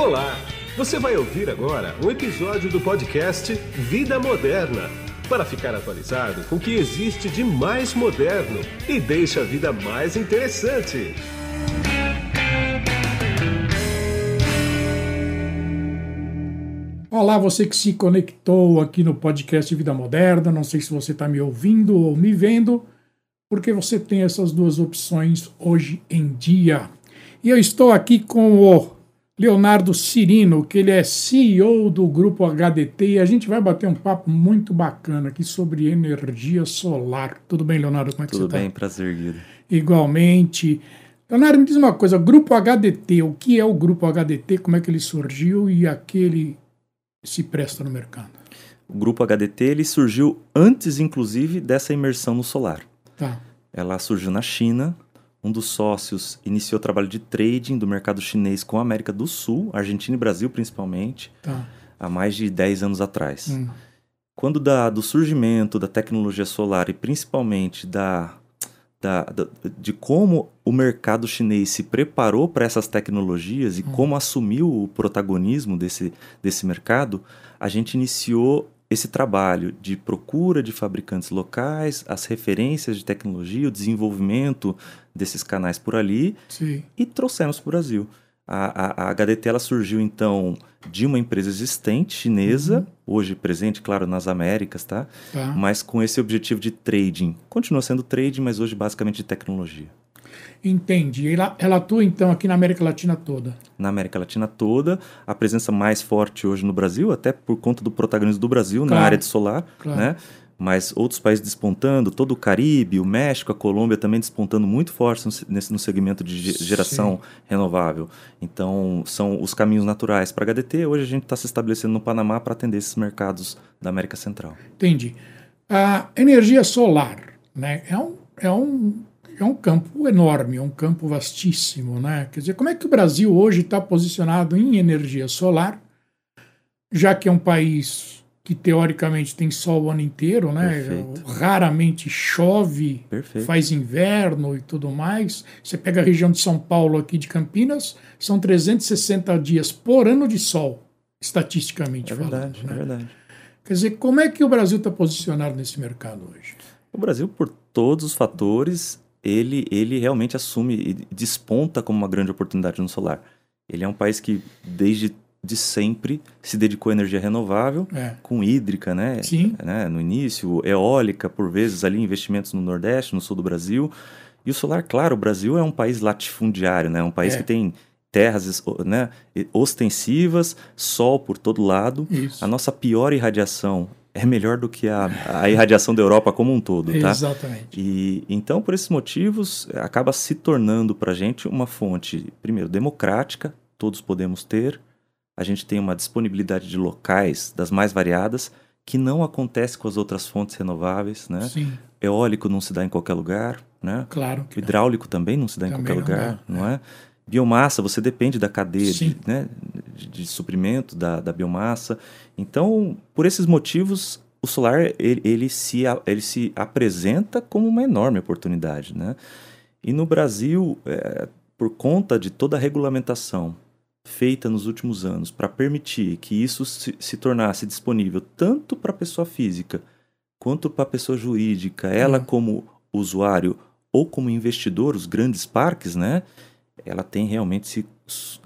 Olá! Você vai ouvir agora um episódio do podcast Vida Moderna para ficar atualizado com o que existe de mais moderno e deixa a vida mais interessante. Olá, você que se conectou aqui no podcast Vida Moderna. Não sei se você está me ouvindo ou me vendo, porque você tem essas duas opções hoje em dia. E eu estou aqui com o Leonardo Cirino, que ele é CEO do grupo HDT, e a gente vai bater um papo muito bacana aqui sobre energia solar. Tudo bem, Leonardo? Como é que Tudo você bem, está? prazer, Guido. Igualmente. Leonardo, me diz uma coisa, Grupo HDT, o que é o Grupo HDT, como é que ele surgiu e a que ele se presta no mercado? O grupo HDT ele surgiu antes, inclusive, dessa imersão no solar. Tá, Ela surgiu na China. Um dos sócios iniciou o trabalho de trading do mercado chinês com a América do Sul, Argentina e Brasil principalmente, tá. há mais de 10 anos atrás. Hum, Quando da, do surgimento da tecnologia solar e principalmente da, da, da- de como o mercado chinês se preparou para essas tecnologias e como assumiu o protagonismo desse, desse mercado, a gente iniciou esse trabalho de procura de fabricantes locais, as referências de tecnologia, o desenvolvimento desses canais por ali sim, e trouxemos para o Brasil. A, a, a HDT ela surgiu então de uma empresa existente chinesa, hoje presente, claro, nas Américas, tá? tá. Mas com esse objetivo de trading. Continua sendo trading, mas hoje basicamente de tecnologia. Entendi. Ela, ela atua então aqui na América Latina toda. Na América Latina toda, a presença mais forte hoje no Brasil, até por conta do protagonismo do Brasil Claro. na área de solar, Claro. né? Mas outros países despontando, todo o Caribe, o México, a Colômbia também despontando muito forte nesse, no segmento de ge- Sim. geração renovável. Então, são os caminhos naturais para HDT. Hoje a gente está se estabelecendo no Panamá para atender esses mercados da América Central. Entendi. A energia solar, né? É um, é um, é um campo enorme, é um campo vastíssimo, né? Quer dizer, como é que o Brasil hoje está posicionado em energia solar, já que é um país que teoricamente tem sol o ano inteiro, né? Perfeito. Raramente chove, Perfeito. faz inverno e tudo mais. Você pega a região de São Paulo aqui de Campinas, são 360 dias por ano de sol, estatisticamente É falando. verdade, né? é verdade. Quer dizer, como é que o Brasil está posicionado nesse mercado hoje? O Brasil, por todos os fatores, ele, ele realmente assume e desponta como uma grande oportunidade no solar. Ele é um país que, desde de sempre, se dedicou à energia renovável, É. com hídrica, né? Sim. né? No início, eólica, por vezes, ali, investimentos no Nordeste, no sul do Brasil. E o solar, claro, o Brasil é um país latifundiário, né? É um país É. que tem terras né, ostensivas, sol por todo lado. Isso. A nossa pior irradiação é melhor do que a, a irradiação da Europa como um todo, tá? Exatamente. E então, por esses motivos, acaba se tornando para a gente uma fonte, primeiro, democrática, todos podemos ter. A gente tem uma disponibilidade de locais das mais variadas, que não acontece com as outras fontes renováveis, né? Sim, Eólico não se dá em qualquer lugar, né? claro O que não. hidráulico também não se dá em Também qualquer não lugar, dá, não é? Biomassa, você depende da cadeia de, né, de, de suprimento da, da biomassa. Então, por esses motivos, o solar ele, ele se, ele se apresenta como uma enorme oportunidade. Né? E no Brasil, é, por conta de toda a regulamentação feita nos últimos anos para permitir que isso se, se tornasse disponível tanto para a pessoa física quanto para a pessoa jurídica, ela Hum. como usuário ou como investidor, os grandes parques, né? Ela tem realmente se,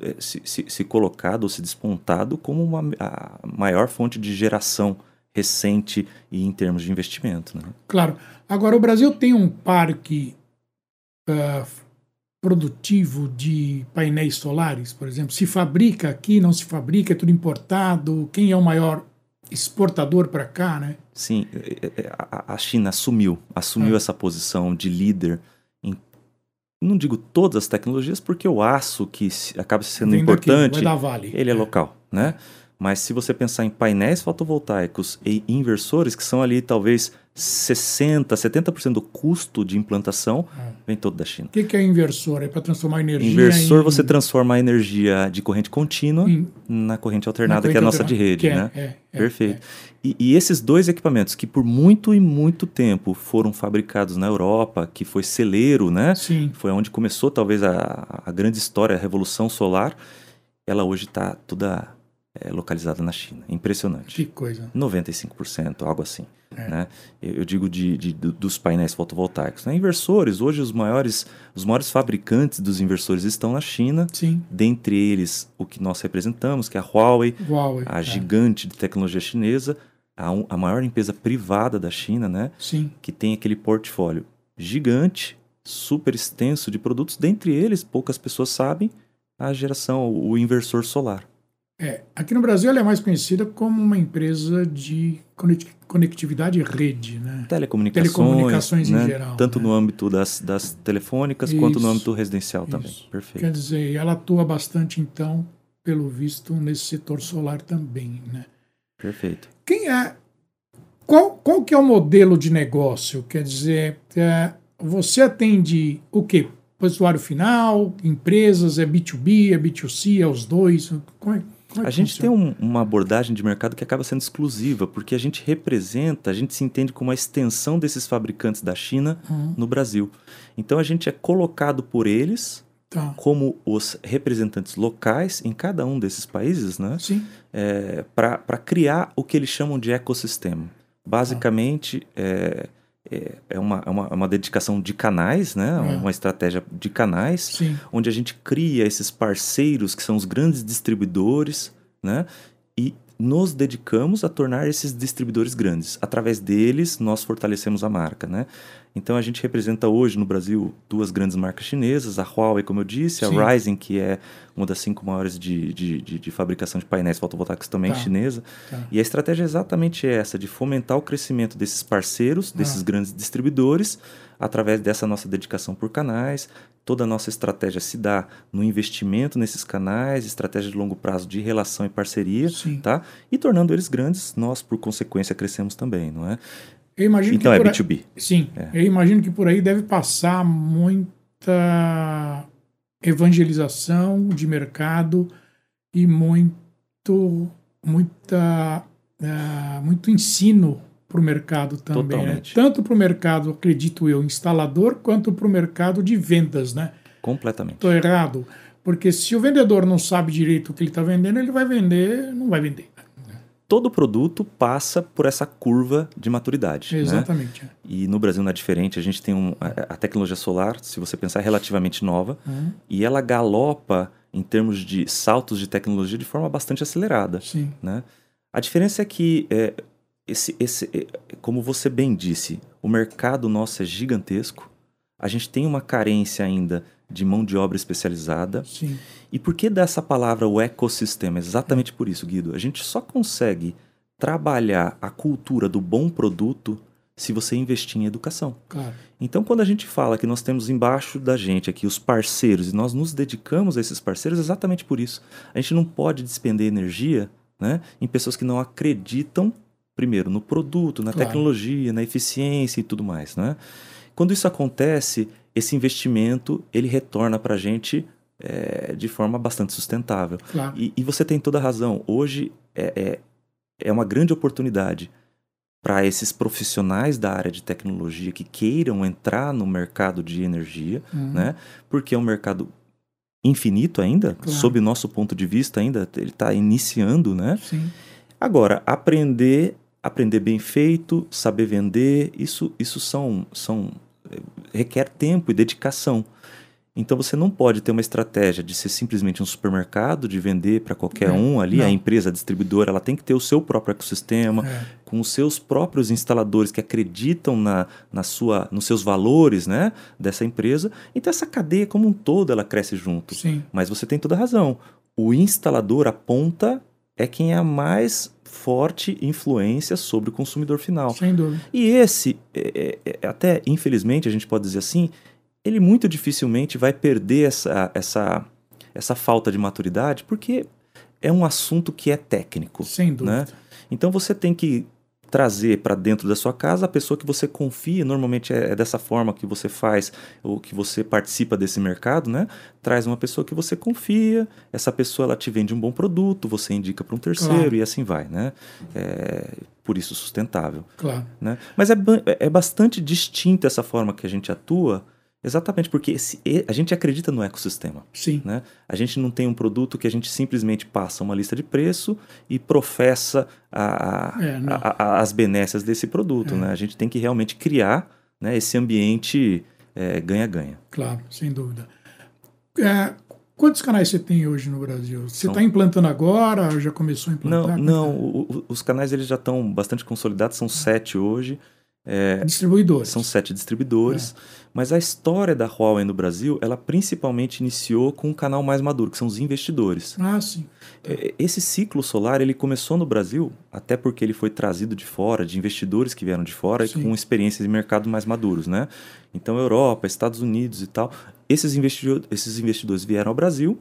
eh, se, se, se colocado ou se despontado como uma, a maior fonte de geração recente e em termos de investimento. Né? Claro. Agora, o Brasil tem um parque ah, produtivo de painéis solares, por exemplo. Se fabrica aqui, não se fabrica, é tudo importado. Quem é o maior exportador para cá, né? Sim, eh, eh, a, China assumiu, assumiu Ah. essa posição de líder não digo todas as tecnologias, porque o aço que acaba sendo Vem importante, Vale. ele é local, né? Mas se você pensar em painéis fotovoltaicos e inversores, que são ali talvez 60, 70% do custo de implantação, Ah. vem todo da China. O que, que é inversor? É para transformar energia Inversor, em... você transforma a energia de corrente contínua em- na corrente alternada, na que é a nossa corrente de rede, alternada, né? é- é- Perfeito. E, e esses dois equipamentos que por muito e muito tempo foram fabricados na Europa, que foi celeiro, né? Sim. Foi onde começou talvez a, a grande história, a revolução solar. ela hoje está toda é, localizada na China. Impressionante. Que coisa. 95%, algo assim. É. Né? Eu, eu digo de, de- do- dos painéis fotovoltaicos. Né? Inversores, hoje os maiores, os maiores fabricantes dos inversores estão na China. Sim. Dentre eles, o que nós representamos, que é a Huawei, Huawei. a é. gigante de tecnologia chinesa, a, um- a maior empresa privada da China, né? Sim. que tem aquele portfólio gigante, super extenso de produtos. Dentre eles, poucas pessoas sabem, a geração, o inversor solar. É, aqui no Brasil ela é mais conhecida como uma empresa de conect- conectividade e rede, né? Telecomunicações, Telecomunicações em né? geral, tanto né? no âmbito das, das telefônicas quanto no Isso, âmbito residencial também. isso. Perfeito. Quer dizer, ela atua bastante, então, pelo visto, nesse setor solar também, né? Perfeito. Quem é... Qual, qual que é o modelo de negócio? Quer dizer, é, você atende o quê? O usuário final, empresas, é B2B, é B2C, é os dois? Como é, como é A gente tem funciona? um- uma abordagem de mercado que acaba sendo exclusiva, porque a gente representa, a gente se entende como a extensão desses fabricantes da China Uhum, no Brasil. Então a gente é colocado por eles tá. como os representantes locais em cada um desses países, né? Sim, para criar o que eles chamam de ecossistema. Basicamente, é, é, é uma, é uma, é uma dedicação de canais, né? É. uma estratégia de canais, sim. onde a gente cria esses parceiros que são os grandes distribuidores, né? E nos dedicamos a tornar esses distribuidores grandes. Através deles, nós fortalecemos a marca, né? Então a gente representa hoje no Brasil duas grandes marcas chinesas, a Huawei, como eu disse, Sim. a Ryzen, que é uma das cinco maiores de, de, de, de fabricação de painéis fotovoltaicos também Tá. chinesa. Tá. E a estratégia é exatamente essa, de fomentar o crescimento desses parceiros, desses Ah. grandes distribuidores, através dessa nossa dedicação por canais. Toda a nossa estratégia se dá no investimento nesses canais, estratégia de longo prazo de relação e parceria, Sim. tá? E tornando eles grandes, nós, por consequência, crescemos também, não é? Eu imagino Então que é por aí- B2B. Sim, É. eu imagino que por aí deve passar muita evangelização de mercado e muito, muita, ah, muito ensino para o mercado também. né? Tanto para o mercado, acredito eu, instalador, quanto para o mercado de vendas, né? Completamente. Estou errado. Porque se o vendedor não sabe direito o que ele está vendendo, ele vai vender, não vai vender. Todo produto passa por essa curva de maturidade. né? Exatamente. E no Brasil não é diferente. A gente tem um, a, a tecnologia solar, se você pensar, é relativamente nova. Hum, E ela galopa em termos de saltos de tecnologia de forma bastante acelerada. sim, né? A diferença é que, é, esse, esse, é, como você bem disse, o mercado nosso é gigantesco. A gente tem uma carência ainda de mão de obra especializada. sim. E por que dessa palavra o ecossistema? Exatamente por isso, Guido. A gente só consegue trabalhar a cultura do bom produto se você investir em educação. Claro. Então, quando a gente fala que nós temos embaixo da gente aqui os parceiros e nós nos dedicamos a esses parceiros, exatamente por isso. A gente não pode despender energia né, em pessoas que não acreditam, primeiro, no produto, na Claro. tecnologia, na eficiência e tudo mais. Né? Quando isso acontece, esse investimento ele retorna para a gente é, de forma bastante sustentável. Claro. E, e você tem toda a razão. Hoje é, é, é uma grande oportunidade para esses profissionais da área de tecnologia que queiram entrar no mercado de energia, Hum, né? Porque é um mercado infinito ainda, Claro. sob nosso ponto de vista ainda, ele está iniciando, né? Sim. Agora, aprender, aprender bem feito, saber vender, isso, isso são, são eh, requer tempo e dedicação. Então você não pode ter uma estratégia de ser simplesmente um supermercado, de vender para qualquer É, um ali, não. a empresa a distribuidora, ela tem que ter o seu próprio ecossistema, É. com os seus próprios instaladores que acreditam na, na sua, nos seus valores né, dessa empresa. Então essa cadeia como um todo ela cresce junto. Sim. Mas você tem toda a razão. O instalador, a ponta, é quem é a mais forte influência sobre o consumidor final. Sem dúvida. E esse, é, é, é, até infelizmente a gente pode dizer assim, ele muito dificilmente vai perder essa, essa, essa falta de maturidade, porque é um assunto que é técnico. Sem dúvida. Né? Então você tem que trazer para dentro da sua casa a pessoa que você confia, normalmente é, é dessa forma que você faz, ou que você participa desse mercado, né? Traz uma pessoa que você confia, essa pessoa ela te vende um bom produto, você indica para um terceiro Claro. e assim vai, né? É, por isso sustentável. Claro. Né? Mas é, ba- é bastante distinta essa forma que a gente atua Exatamente, porque esse, a gente acredita no ecossistema. Sim. Né? A gente não tem um produto que a gente simplesmente passa uma lista de preço e professa a, É, não. a- a- as benécias desse produto. É. Né? A gente tem que realmente criar né, esse ambiente é, ganha-ganha. Claro, sem dúvida. É, quantos canais você tem hoje no Brasil? Você está implantando agora? Já começou a Não, implantar? não o- o- os canais eles já estão bastante consolidados, são sete hoje. É, Distribuidores. São sete É. distribuidores, mas a história da Huawei no Brasil, ela principalmente iniciou com um canal mais maduro, que são os investidores. Ah, sim. É, Esse ciclo solar, ele começou no Brasil, até porque ele foi trazido de fora, de investidores que vieram de fora, e Sim. com experiências de mercado mais maduros, né? Então, Europa, Estados Unidos e tal. Esses, investido- esses investidores vieram ao Brasil,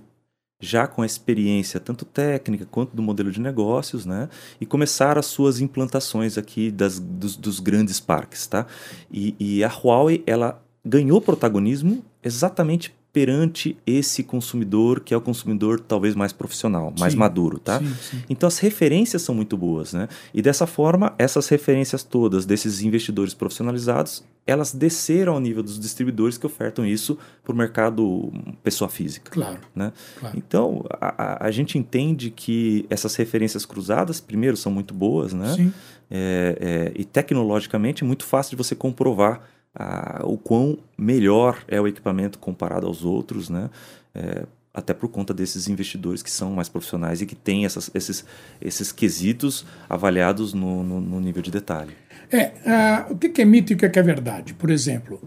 já com a experiência tanto técnica quanto do modelo de negócios, né? E começaram as suas implantações aqui das, dos, dos grandes parques, tá? E, e a Huawei, ela ganhou protagonismo exatamente perante esse consumidor, que é o consumidor talvez mais profissional, mais Sim. maduro, tá? Sim, sim. Então as referências são muito boas, né? E dessa forma, essas referências todas desses investidores profissionalizados, elas desceram ao nível dos distribuidores que ofertam isso para o mercado pessoa física. Claro, Né? claro. Então, a, a- a gente entende que essas referências cruzadas, primeiro, são muito boas, né? Sim, É, é, e tecnologicamente é muito fácil de você comprovar ah, o quão melhor é o equipamento comparado aos outros, né? É, até por conta desses investidores que são mais profissionais e que têm essas- esses, esses quesitos avaliados no, no- no nível de detalhe. É, ah, o que é mito e o que que é verdade? Por exemplo,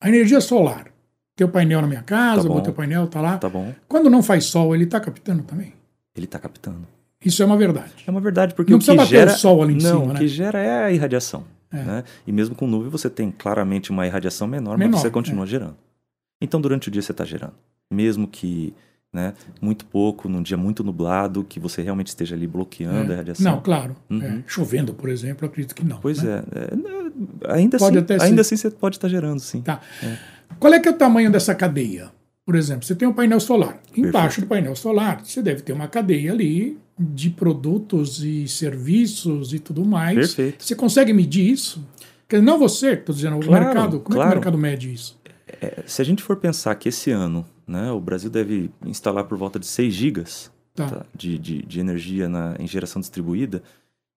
a energia solar. Teu painel na minha casa, Tá bom. botei o painel, tá lá. Tá bom? Quando não faz sol, ele está captando também? Ele está captando. Isso é uma verdade. É uma verdade, porque Não o que precisa bater gera... o sol ali em não, cima, o né? que gera é a irradiação. É. Né? E mesmo com nuvem você tem claramente uma irradiação menor, Menor, mas você continua gerando. Então durante o dia você está gerando. Mesmo que né, muito pouco, num dia muito nublado, que você realmente esteja ali bloqueando a É. irradiação. Não, claro. Uhum. É, Chovendo, por exemplo, acredito que não. Pois né? é, é, ainda, Pode assim, ser. ainda assim você pode estar gerando, sim. Tá. Qual é que é o tamanho dessa cadeia? Por exemplo, você tem um painel solar. Embaixo Perfeito. do painel solar, você deve ter uma cadeia ali de produtos e serviços e tudo mais. Perfeito. Você consegue medir isso? Não você, estou dizendo, o Claro, mercado. Como é que claro. o mercado mede isso? É, se a gente for pensar que esse ano né, o Brasil deve instalar por volta de 6 gigas Tá. tá, de, de, de energia na, em geração distribuída,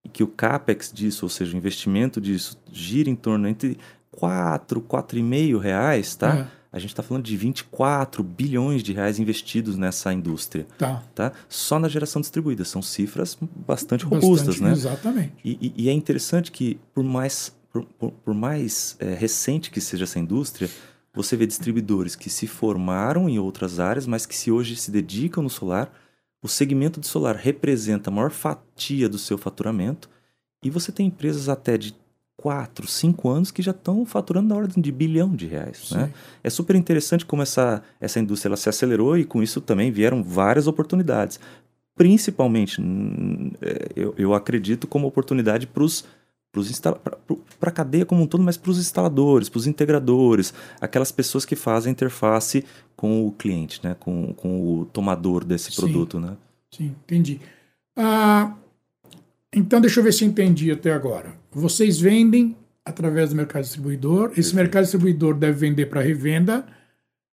e que o CAPEX disso, ou seja, o investimento disso, gira em torno entre 4, 4,5 reais, tá? É, A gente está falando de 24 bilhões de reais investidos nessa indústria, tá. tá? Só na geração distribuída. São cifras bastante Bastante, robustas, né? Exatamente. E, e- e é interessante que, por mais, por, por- por mais é, recente que seja essa indústria, você vê distribuidores que se formaram em outras áreas, mas que se hoje se dedicam no solar. O segmento de solar representa a maior fatia do seu faturamento. E você tem empresas até de 4, 5 anos que já estão faturando na ordem de bilhão de reais. Né? É super interessante como essa, essa indústria ela se acelerou e com isso também vieram várias oportunidades. Principalmente, hum, é, eu, eu acredito como oportunidade para a cadeia como um todo, mas para os instaladores, para os integradores, aquelas pessoas que fazem a interface com o cliente, né? com, com o tomador desse Sim. produto. Né? Sim, entendi. Ah, então, deixa eu ver se eu entendi até agora. Vocês vendem através do mercado distribuidor, esse Perfeito. mercado distribuidor deve vender para revenda,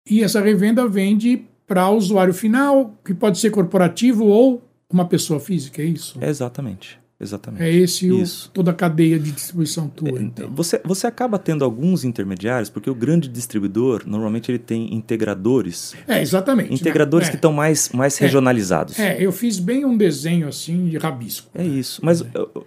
e essa revenda vende para usuário final, que pode ser corporativo ou uma pessoa física, é isso? É exatamente. Exatamente. É esse o- Isso. toda a cadeia de distribuição tua, É, então. Você, você acaba tendo alguns intermediários, porque o grande distribuidor, normalmente ele tem integradores. É, exatamente. né? Integradores é, que estão mais, mais regionalizados. É, eu fiz bem um desenho assim de rabisco. É isso. Mas É. uh,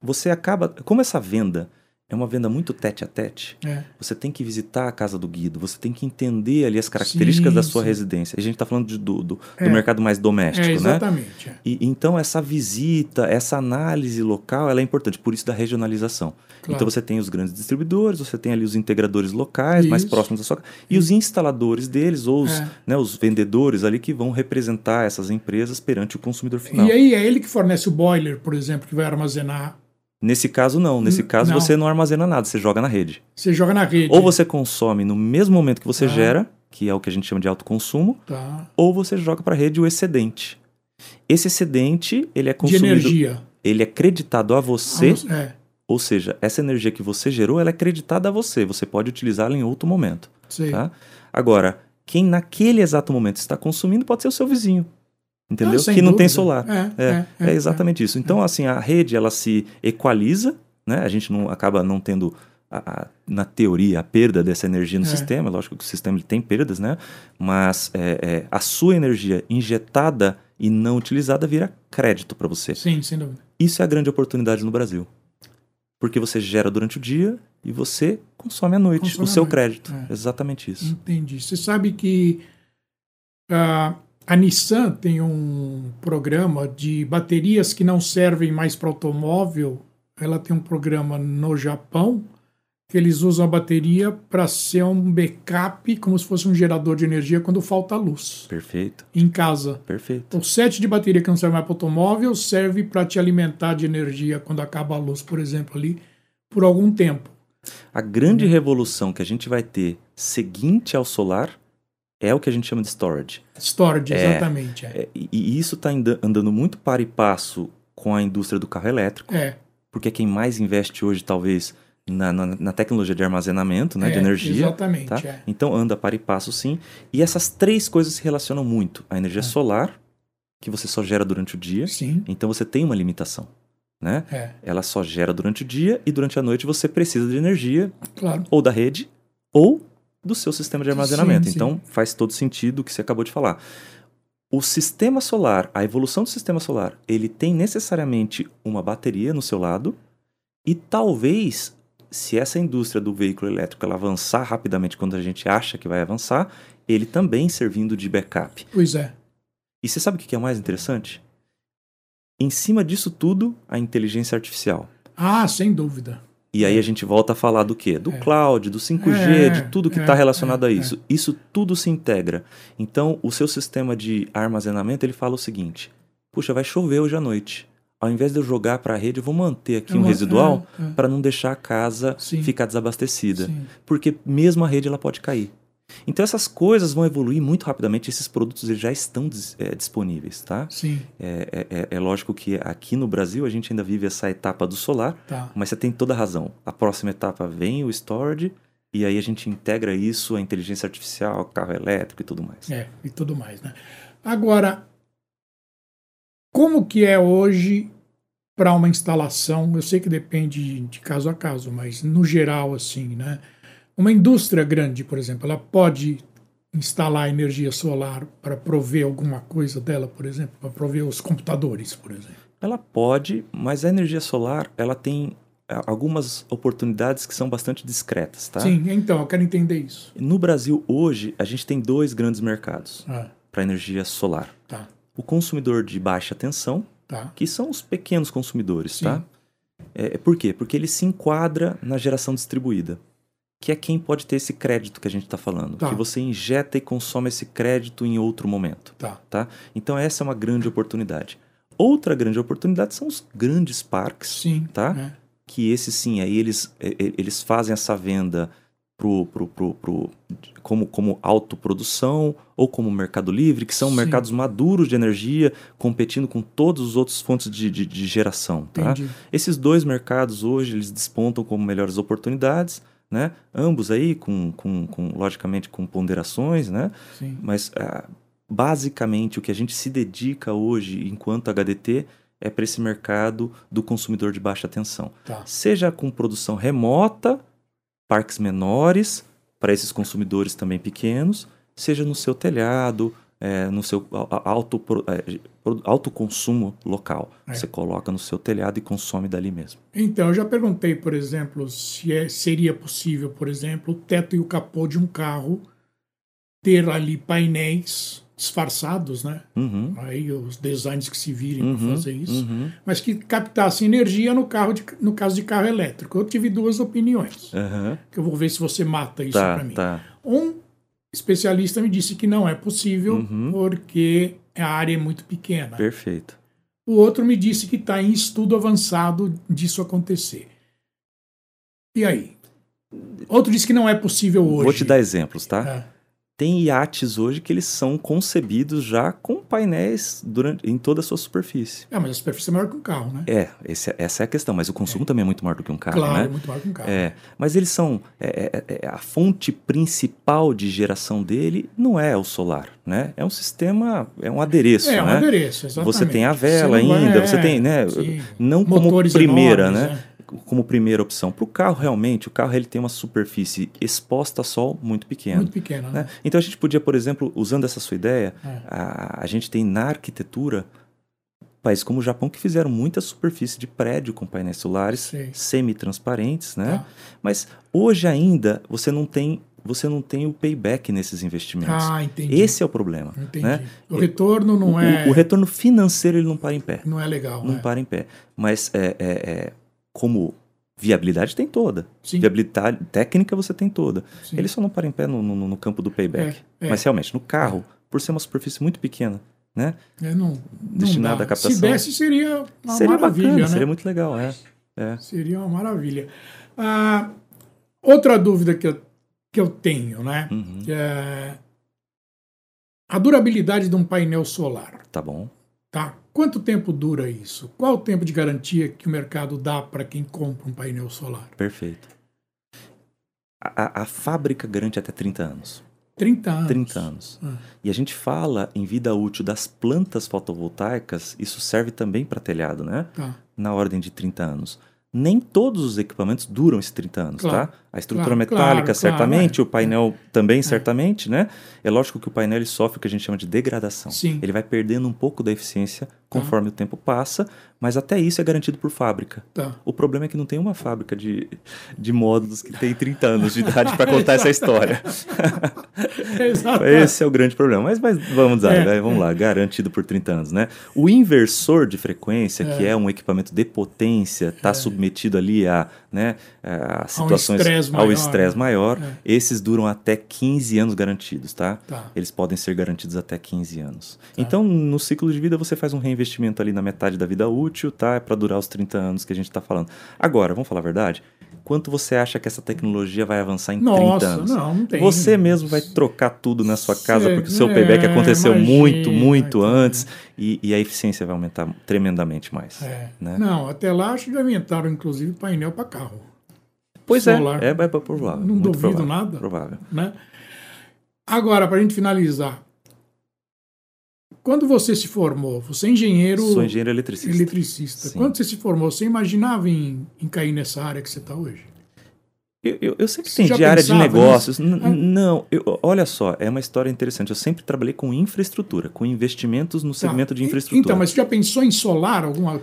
você acaba. Como essa venda é uma venda muito tete a tete, É, você tem que visitar a casa do Guido, você tem que entender ali as características Sim, da sua sim. residência. A gente está falando de- do, do, do É. mercado mais doméstico, é né? exatamente. é. E, então essa visita, essa análise local, ela é importante, por isso da regionalização. Claro. Então você tem os grandes distribuidores, você tem ali os integradores locais, mais Isso. próximos da sua casa, e os instaladores deles, ou os, É. né, os vendedores ali que vão representar essas empresas perante o consumidor final. E aí é ele que fornece o boiler, por exemplo, que vai armazenar. Nesse caso, não. Nesse Hum, caso, não. você não armazena nada, você joga na rede. Você joga na rede. Ou você consome no mesmo momento que você Tá. gera, que é o que a gente chama de autoconsumo, Tá. ou você joga para a rede o excedente. Esse excedente, ele é De consumido, energia. ele é creditado a você, É, ou seja, essa energia que você gerou, ela é creditada a você, você pode utilizá-la em outro momento. Sei. Tá? Agora, quem naquele exato momento está consumindo pode ser o seu vizinho. Entendeu? Sem que não tem dúvida. solar. É, É, é, é exatamente isso. Então, assim, a rede ela se equaliza, né? A gente não acaba não tendo a- a- na teoria a perda dessa energia no É. sistema. Lógico que o sistema tem perdas, né? Mas é, é, a sua energia injetada e não utilizada vira crédito para você. Sim, sem dúvida. Isso é a grande oportunidade no Brasil. Porque você gera durante o dia e você consome à noite Consome o seu noite, crédito. é. Exatamente isso. Entendi. Você sabe que ah, a Nissan tem um programa de baterias que não servem mais para automóvel. Ela tem um programa no Japão que eles usam a bateria para ser um backup, como se fosse um gerador de energia quando falta luz Perfeito, em casa. perfeito. O set de bateria que não serve mais para automóvel serve para te alimentar de energia quando acaba a luz, por exemplo, ali, por algum tempo. A grande revolução que a gente vai ter seguinte ao solar é o que a gente chama de storage. Storage, É, exatamente. É. É, e, e isso está andando muito para e passo com a indústria do carro elétrico, é. porque é quem mais investe hoje, talvez, na, na, na tecnologia de armazenamento né, de é, energia. Exatamente. tá? é. Então anda para e passo sim. E essas três coisas se relacionam muito. A energia solar, que você só gera durante o dia, Sim, então você tem uma limitação. Né? é, Ela só gera durante o dia e durante a noite você precisa de energia claro. ou da rede ou do seu sistema de armazenamento. Sim, sim. Então faz todo sentido o que você acabou de falar. O sistema solar, a evolução do sistema solar, ele tem necessariamente uma bateria no seu lado e talvez se essa indústria do veículo elétrico ela avançar rapidamente quando a gente acha que vai avançar, ele também servindo de backup. Pois é. E você sabe o que é mais interessante? Em cima disso tudo, a inteligência artificial. Ah, sem dúvida. E aí a gente volta a falar do quê? Do É. cloud, do 5G, É, de tudo que é, está relacionado é, a isso. Isso tudo se integra. Então, o seu sistema de armazenamento, ele fala o seguinte: puxa, vai chover hoje à noite. Ao invés de eu jogar para a rede, eu vou manter aqui É um residual é, é. para não deixar a casa Sim. ficar desabastecida. Sim. Porque mesmo a rede ela pode cair. Então essas coisas vão evoluir muito rapidamente. Esses produtos eles já estão é, disponíveis, tá? Sim, É, é- é- é lógico que aqui no Brasil a gente ainda vive essa etapa do solar, tá. mas você tem toda a razão. A próxima etapa vem o storage e aí a gente integra isso à inteligência artificial, carro elétrico e tudo mais. É, e tudo mais, né? Agora, como que é hoje para uma instalação? Eu sei que depende de caso a caso, mas no geral, assim, né? Uma indústria grande, por exemplo, ela pode instalar energia solar para prover alguma coisa dela, por exemplo, para prover os computadores, por exemplo. Ela pode, mas a energia solar ela tem algumas oportunidades que são bastante discretas, tá? Sim, então, eu quero entender isso. No Brasil hoje a gente tem dois grandes mercados Ah, para energia solar. tá, O consumidor de baixa tensão, tá. que são os pequenos consumidores, Sim. tá? É, por quê? Porque ele se enquadra na geração distribuída, que é quem pode ter esse crédito que a gente está falando, Tá. que você injeta e consome esse crédito em outro momento, Tá, tá? Então essa é uma grande oportunidade. Outra grande oportunidade são os grandes parques, sim. Tá? né? que esses sim, aí eles, eles fazem essa venda pro, pro, pro, pro- como, como autoprodução ou como mercado livre, que são Sim. mercados maduros de energia, competindo com todos os outros fontes de, de, de geração. Tá? Entendi. Esses dois mercados hoje eles despontam como melhores oportunidades, né? ambos aí com, com, com logicamente com ponderações, né? Sim. mas ah, basicamente o que a gente se dedica hoje enquanto HDT é para esse mercado do consumidor de baixa tensão Tá. seja com produção remota, parques menores, para esses consumidores também pequenos, seja no seu telhado, é, no seu auto, é, autoconsumo local. É. Você coloca no seu telhado e consome dali mesmo. Então, eu já perguntei, por exemplo, se é- seria possível, por exemplo, o teto e o capô de um carro ter ali painéis disfarçados, né? Uhum, Aí os designs que se virem para uhum, fazer isso, uhum, mas que captassem energia no carro, de- no caso de carro elétrico. Eu tive duas opiniões, que eu vou ver se você mata isso Tá, para mim. tá. Um especialista me disse que não é possível Uhum. porque a área é muito pequena. Perfeito. O outro me disse que está em estudo avançado disso acontecer. E aí? Outro disse que não é possível hoje. Vou te dar exemplos, tá? É, tem iates hoje que eles são concebidos já com painéis durante, em toda a sua superfície. É, mas a superfície é maior que um carro, né? É, esse, essa é a questão, mas o consumo é. também é muito maior do que um carro, claro, né? é muito maior que um carro. É, mas eles são, é, é, é, a fonte principal de geração dele não é o solar, né? É um sistema, é um adereço, É, um né? adereço, exatamente. Você tem a vela ainda, você tem, né? sim. Não como Motores primeira, enormes, né? Como primeira opção. Para o carro, realmente, o carro ele tem uma superfície exposta a sol muito pequena. Muito pequena, né? né? Então a gente podia, por exemplo, usando essa sua ideia, É. a, a gente tem na arquitetura países como o Japão que fizeram muita superfície de prédio com painéis solares semi-transparentes, né? Tá. Mas hoje ainda você não tem você não tem o payback nesses investimentos. Ah, entendi. Esse é o problema. Entendi. Né? O retorno não O- é, o, o retorno financeiro ele não para em pé. não é legal. Não né? para em pé. Mas é, é- é, como viabilidade tem toda. Sim, Viabilidade técnica você tem toda. sim. Ele só não para em pé no, no- no campo do payback. É, é. Mas realmente, no carro, por ser uma superfície muito pequena, né? É, não, não destinado dá. à captação. Se desse, seria uma seria maravilha, bacana, né? seria muito legal, é. é. Seria uma maravilha. Ah, outra dúvida que eu, que eu tenho, né? Uhum, É a durabilidade de um painel solar, Tá bom. tá? Quanto tempo dura isso? Qual o tempo de garantia que o mercado dá para quem compra um painel solar? Perfeito. A, a- a fábrica garante até 30 anos. 30 anos. 30 anos. Ah. E a gente fala em vida útil das plantas fotovoltaicas, isso serve também para telhado, né? Tá. Na ordem de 30 anos. Nem todos os equipamentos duram esses 30 anos, Claro. tá? A estrutura Claro, metálica, claro, certamente, claro, o painel também, certamente, né? É lógico que o painel sofre o que a gente chama de degradação. Sim. Ele vai perdendo um pouco da eficiência conforme o tempo passa, mas até isso é garantido por fábrica. Tá. O problema é que não tem uma fábrica de, de módulos que tem 30 anos de idade para contar essa história. Esse é o grande problema. Mas, mas vamos lá, É, né? vamos lá, garantido por 30 anos, né? O inversor de frequência, que É. é um equipamento de potência, está submetido ali a, né, a situações estresse ao maior, estresse né? maior. É. Esses duram até 15 anos garantidos, tá? Tá. Eles podem ser garantidos até 15 anos. Então, no ciclo de vida, você faz um reinvestimento ali na metade da vida útil, tá? É para durar os 30 anos que a gente está falando. Agora, vamos falar a verdade? Quanto você acha que essa tecnologia vai avançar em 30 Nossa, anos? não, não tem. Você mesmo vai trocar tudo na sua casa Cê- porque o seu é, payback aconteceu imagina, muito, muito então, antes e, e a eficiência vai aumentar tremendamente mais. É. né? Não, até lá acho que já inventaram, inclusive, painel para carro. Pois solar. é, é, é provável. Não duvido provável, nada. Provável. né? Agora, para a gente finalizar, quando você se formou, você é engenheiro Sou engenheiro eletricista. eletricista. Sim. Quando você se formou, você imaginava em, em cair nessa área que você está hoje? Eu, eu, eu sempre Você entendi área de negócios. Ah. Não, eu- olha só, é uma história interessante. Eu sempre trabalhei com infraestrutura, com investimentos no segmento de Tá. infraestrutura. Então, mas você já pensou em solar? Alguma...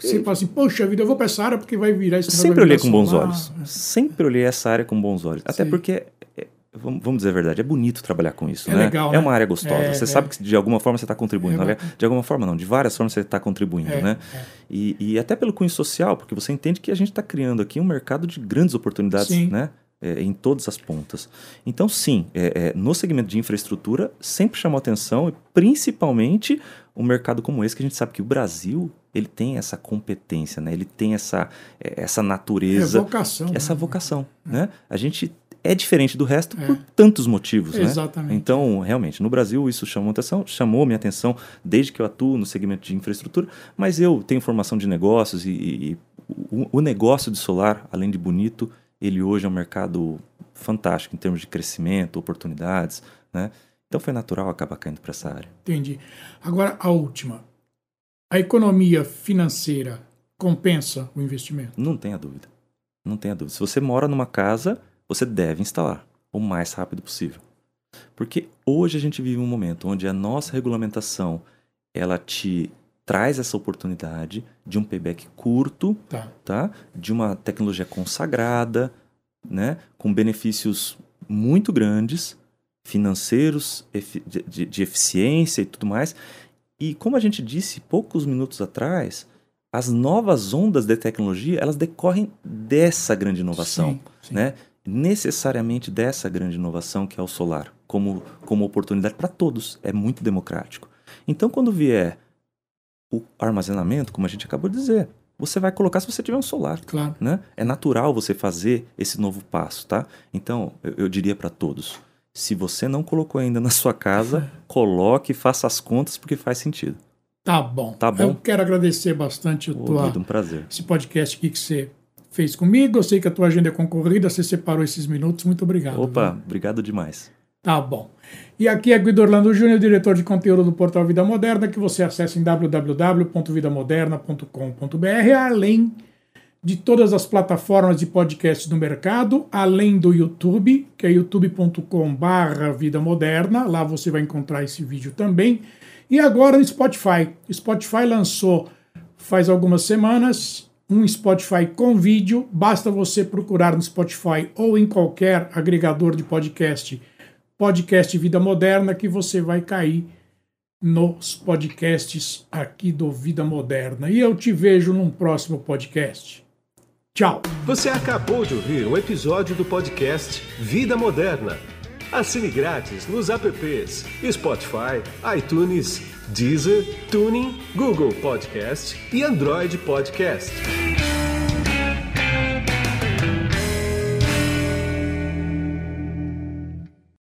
Você fala assim, poxa vida, eu vou para essa área porque vai virar esse sempre olhei com bons olhos. Sempre olhei essa área com bons olhos. Até Sim. porque, é, vamos dizer a verdade, é bonito trabalhar com isso. É né? legal, é né? uma área gostosa. É, você é. sabe que de alguma forma você está contribuindo. É né? de alguma forma não, de várias formas você está contribuindo. É, né? é. E, e até pelo cunho social, porque você entende que a gente está criando aqui um mercado de grandes oportunidades, Sim. né? É, em todas as pontas. Então, sim, é, é, no segmento de infraestrutura, sempre chamou atenção, principalmente um mercado como esse, que a gente sabe que o Brasil ele tem essa competência, né? ele tem essa, é, essa É natureza, vocação. essa né? vocação. Né? A gente é diferente do resto É. por tantos motivos. né? Exatamente. Então, realmente, no Brasil isso chamou atenção, chamou minha atenção desde que eu atuo no segmento de infraestrutura, mas eu tenho formação de negócios e, e- e o, o negócio de solar, além de bonito, ele hoje é um mercado fantástico em termos de crescimento, oportunidades, né? Então foi natural acabar caindo para essa área. Entendi. Agora, a última. A economia financeira compensa o investimento? Não tenha dúvida. Não tenha dúvida. Se você mora numa casa, você deve instalar o mais rápido possível. Porque hoje a gente vive um momento onde a nossa regulamentação ela te traz essa oportunidade de um payback curto, Tá. tá? De uma tecnologia consagrada, né? Com benefícios muito grandes, financeiros, de eficiência e tudo mais. E como a gente disse poucos minutos atrás, as novas ondas de tecnologia elas decorrem dessa grande inovação, Sim, sim. né? Necessariamente dessa grande inovação que é o solar, como, como oportunidade para todos, é muito democrático. Então, quando vier o armazenamento, como a gente acabou de dizer, você vai colocar se você tiver um solar. Claro. Né? É natural você fazer esse novo passo, tá? Então, eu, eu diria para todos: Se você não colocou ainda na sua casa, coloque e faça as contas porque faz sentido. Tá bom. Tá bom. Eu quero agradecer bastante o Ô, tua, um prazer. esse podcast aqui que você fez comigo. Eu sei que a tua agenda é concorrida, você separou esses minutos. Muito obrigado. Opa, viu? obrigado demais. Tá bom. E aqui é Guido Orlando Júnior, diretor de conteúdo do portal Vida Moderna, que você acessa em www.vidamoderna.com.br, além de todas as plataformas de podcast do mercado, além do YouTube, que é youtube.com/barra Vida Moderna. Lá você vai encontrar esse vídeo também. E agora no Spotify. Spotify lançou faz algumas semanas um Spotify com vídeo. Basta você procurar no Spotify ou em qualquer agregador de podcast, podcast Vida Moderna, que você vai cair nos podcasts aqui do Vida Moderna. E eu te vejo num próximo podcast. Tchau. Você acabou de ouvir um episódio do podcast Vida Moderna. Assine grátis nos apps Spotify, iTunes, Deezer, Tuning, Google Podcast e Android Podcast.